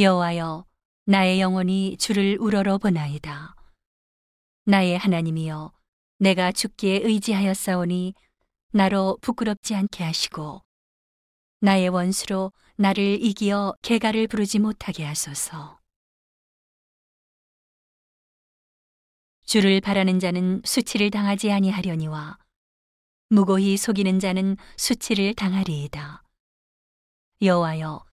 여호와여 나의 영혼이 주를 우러러 보나이다. 나의 하나님이여 내가 죽기에 의지하였사오니 나로 부끄럽지 않게 하시고 나의 원수로 나를 이기어 개가를 부르지 못하게 하소서. 주를 바라는 자는 수치를 당하지 아니하려니와 무고히 속이는 자는 수치를 당하리이다. 여호와여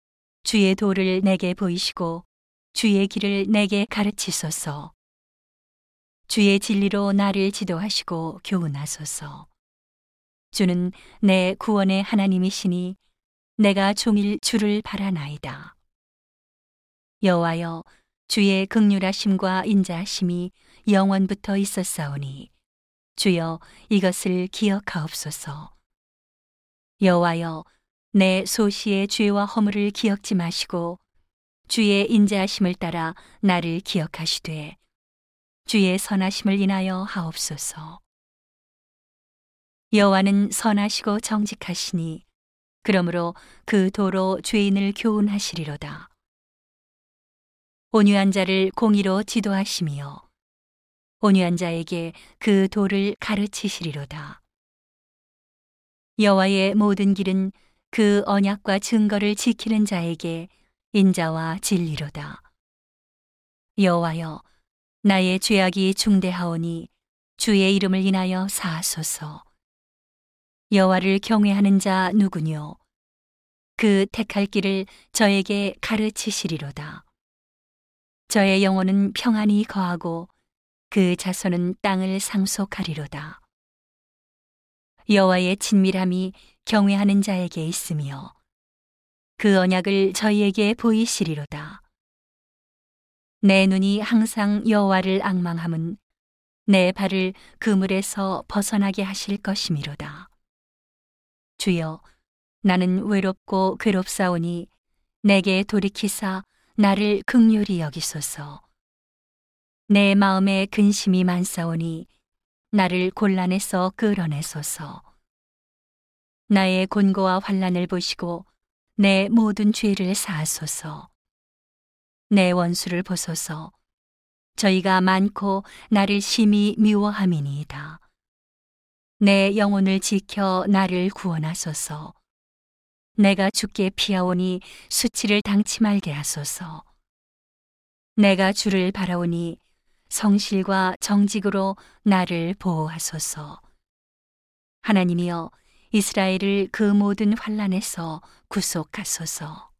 주의 도를 내게 보이시고 주의 길을 내게 가르치소서. 주의 진리로 나를 지도하시고 교훈하소서. 주는 내 구원의 하나님이시니 내가 종일 주를 바라나이다. 여호와여 주의 극률하심과 인자하심이 영원부터 있었사오니 주여 이것을 기억하옵소서. 여호와여 내 소시의 죄와 허물을 기억지 마시고 주의 인자하심을 따라 나를 기억하시되 주의 선하심을 인하여 하옵소서. 여호와는 선하시고 정직하시니 그러므로 그 도로 죄인을 교훈하시리로다. 온유한 자를 공의로 지도하시며 온유한 자에게 그 도를 가르치시리로다. 여호와의 모든 길은 그 언약과 증거를 지키는 자에게 인자와 진리로다. 여호와여 나의 죄악이 중대하오니 주의 이름을 인하여 사하소서. 여호와를 경외하는 자 누구뇨? 그 택할 길을 저에게 가르치시리로다. 저의 영혼은 평안히 거하고 그 자손은 땅을 상속하리로다. 여호와의 친밀함이 경외하는 자에게 있으며 그 언약을 저희에게 보이시리로다. 내 눈이 항상 여호와를 악망함은 내 발을 그물에서 벗어나게 하실 것이미로다. 주여, 나는 외롭고 괴롭사오니 내게 돌이키사 나를 극률히 여기소서. 내 마음에 근심이 많사오니 나를 곤란에서 끌어내소서. 나의 곤고와 환란을 보시고 내 모든 죄를 사하소서. 내 원수를 보소서. 저희가 많고 나를 심히 미워함이니이다. 내 영혼을 지켜 나를 구원하소서. 내가 죽게 피하오니 수치를 당치 말게 하소서. 내가 주를 바라오니 성실과 정직으로 나를 보호하소서. 하나님이여 이스라엘을 그 모든 환란에서 구속하소서.